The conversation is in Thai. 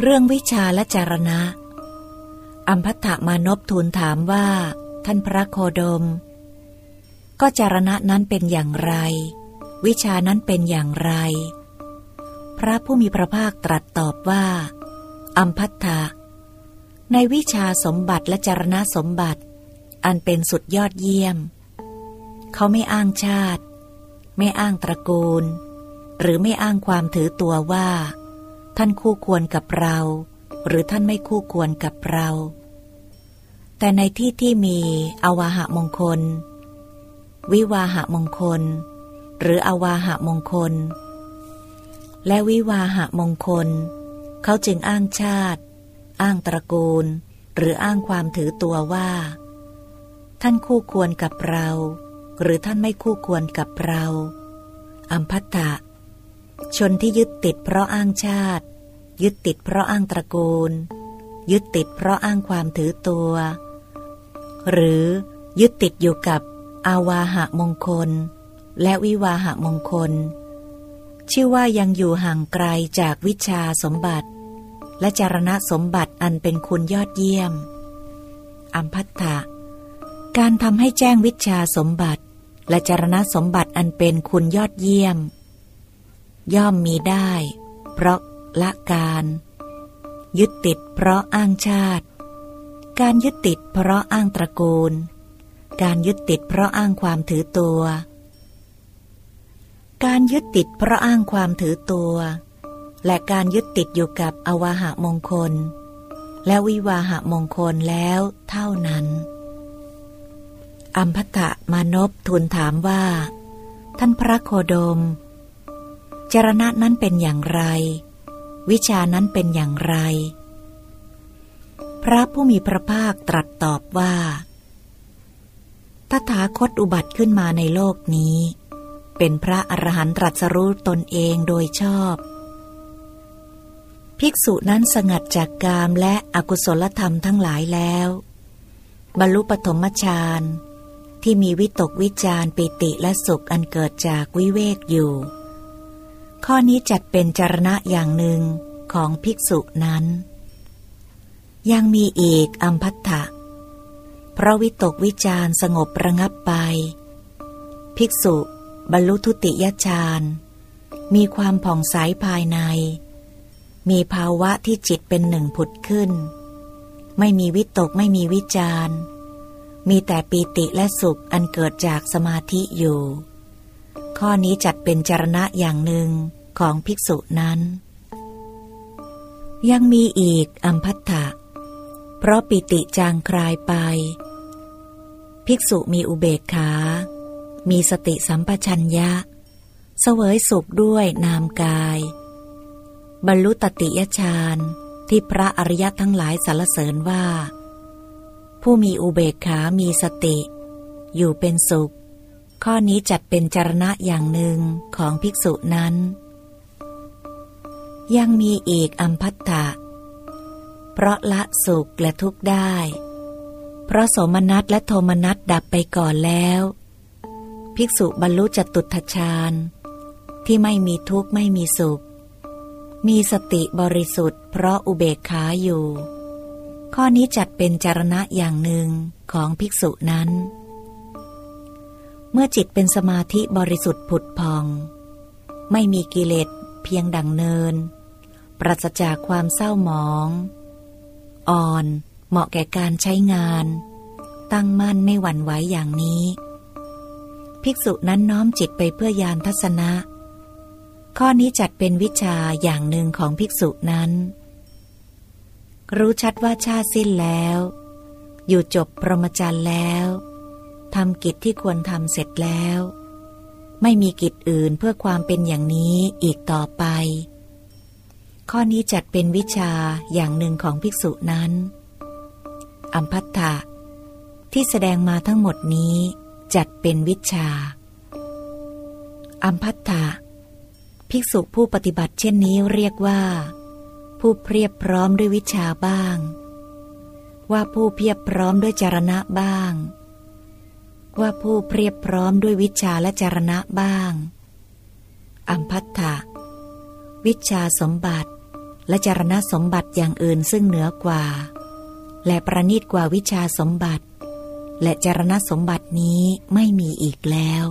เรื่องวิชาและจารณะ อัมพัทมานพทูลถามว่า ท่านพระโคดม ก็จารณะนั้นเป็นอย่างไร วิชานั้นเป็นอย่างไร พระผู้มีพระภาคตรัสตอบว่า อัมพัทธะในวิชาสมบัติและจารณะสมบัติ อันเป็นสุดยอดเยี่ยม เขาไม่อ้างชาติ ไม่อ้างตระกูล หรือไม่อ้างความถือตัวว่า ท่านคู่ควรกับเรา หรือท่านไม่คู่ควรกับเรา แต่ในที่ที่มีอวาหะมงคล วิวาหะมงคล หรืออวาหะมงคล และวิวาหะมงคล เขาจึงอ้างชาติ อ้างตระกูล หรืออ้างความถือตัวว่า ท่านคู่ควรกับเรา หรือท่านไม่คู่ควรกับเราอัมพัตตะ ชนที่ยึดติดเพราะอ้างชาติ ยึดติดเพราะอ้างตระกูล ยึดติดเพราะอ้างความถือตัว หรือยึดติดอยู่กับอาวาหะมงคล และวิวาหะมงคล ชื่อว่ายังอยู่ห่างไกลจากวิชาสมบัติ และจารณะสมบัติอันเป็นคุณยอดเยี่ยม อัมพัตตะการทำให้แจ้งวิชาสมบัติ และจารณะสมบัติอันเป็นคุณยอดเยี่ยม ย่อมมีได้ เพราะละการ ยึดติดเพราะอ้างชาติ การยึดติดเพราะอ้างตระกูล การยึดติดเพราะอ้างความถือตัว การยึดติดเพราะอ้างความถือตัว และการยึดติดอยู่กับอวาหะมงคล และวิวาหะมงคลแล้วเท่านั้นอัมพัตะมานพทูลถามว่า ท่านพระโคดม จรณะนั้นเป็นอย่างไร วิชานั้นเป็นอย่างไร พระผู้มีพระภาคตรัสตอบว่าตถาคตอุบัติขึ้นมาในโลกนี้ เป็นพระอรหันตรัสรู้ตนเองโดยชอบ ภิกษุนั้นสงัดจากกามและอกุศลธรรมทั้งหลายแล้ว บรรลุปฐมฌานที่มีวิตกวิจารปิติและสุขอันเกิดจากวิเวกอยู่ ข้อนี้จัดเป็นจารณะอย่างหนึ่งของภิกษุนั้น ยังมีอีกอัมพัตถะเพราะวิตกวิจารสงบระงับไป ภิกษุบรรลุทุติยฌานมีความผ่องใสภายใน มีภาวะที่จิตเป็นหนึ่งผุดขึ้น ไม่มีวิตกไม่มีวิจารมีแต่ปีติและสุขอันเกิดจากสมาธิอยู่ ข้อนี้จัดเป็นจรณะอย่างหนึ่งของภิกษุนั้น ยังมีอีกอัมพัตถะเพราะปิติจางคลายไป ภิกษุมีอุเบกขา มีสติสัมปชัญญะ เสวยสุขด้วยนามกาย บรรลุตติยฌานที่พระอริยทั้งหลายสรรเสริญว่า ผู้มีอุเบกขามีสติ อยู่เป็นสุข ข้อนี้จัดเป็นจรณะอย่างหนึ่งของภิกษุนั้น ยังมีอีกอัมพัตตะ เพราะละสุขและทุกข์ได้ เพราะสมนัสและโทมนัสดับไปก่อนแล้ว ภิกษุบรรลุจตุตฌานที่ไม่มีทุกข์ไม่มีสุข มีสติบริสุทธิ์เพราะอุเบกขาอยู่ ข้อนี้จัดเป็นจารณะอย่างหนึ่งของภิกษุนั้น เมื่อจิตเป็นสมาธิบริสุทธิ์ผุดพอง ไม่มีกิเลสเพียงดังเนิน ปราศจากความเศร้าหมอง อ่อนเหมาะแก่การใช้งาน ตั้งมั่นไม่หวั่นไหวอย่างนี้ ภิกษุนั้นน้อมจิตไปเพื่อยานทัศนะ ข้อนี้จัดเป็นวิชาอย่างหนึ่งของภิกษุนั้น รู้ชัดว่าชาติสิ้นแล้ว อยู่จบพรหมจรรย์แล้วำกิจที่ควรทำเสร็จแล้ว ไม่มีกิจอื่นเพื่อความเป็นอย่างนี้อีกต่อไป ข้อนี้จัดเป็นวิชาอย่างหนึ่งของภิกษุนั้น อัมพัตถะที่แสดงมาทั้งหมดนี้จัดเป็นวิชา อัมพัตถะภิกษุผู้ปฏิบัติเช่นนี้เรียกว่า ผู้เพียบพร้อมด้วยวิชาบ้าง ว่าผู้เพียบพร้อมด้วยจารณะบ้าง ว่าผู้เพียบพร้อมด้วยวิชาและจารณะบ้าง อัมพัทธะวิชาสมบัติ และจารณะสมบัติอย่างอื่นซึ่งเหนือกว่า และประณีตกว่าวิชาสมบัติ และจารณะสมบัตินี้ไม่มีอีกแล้ว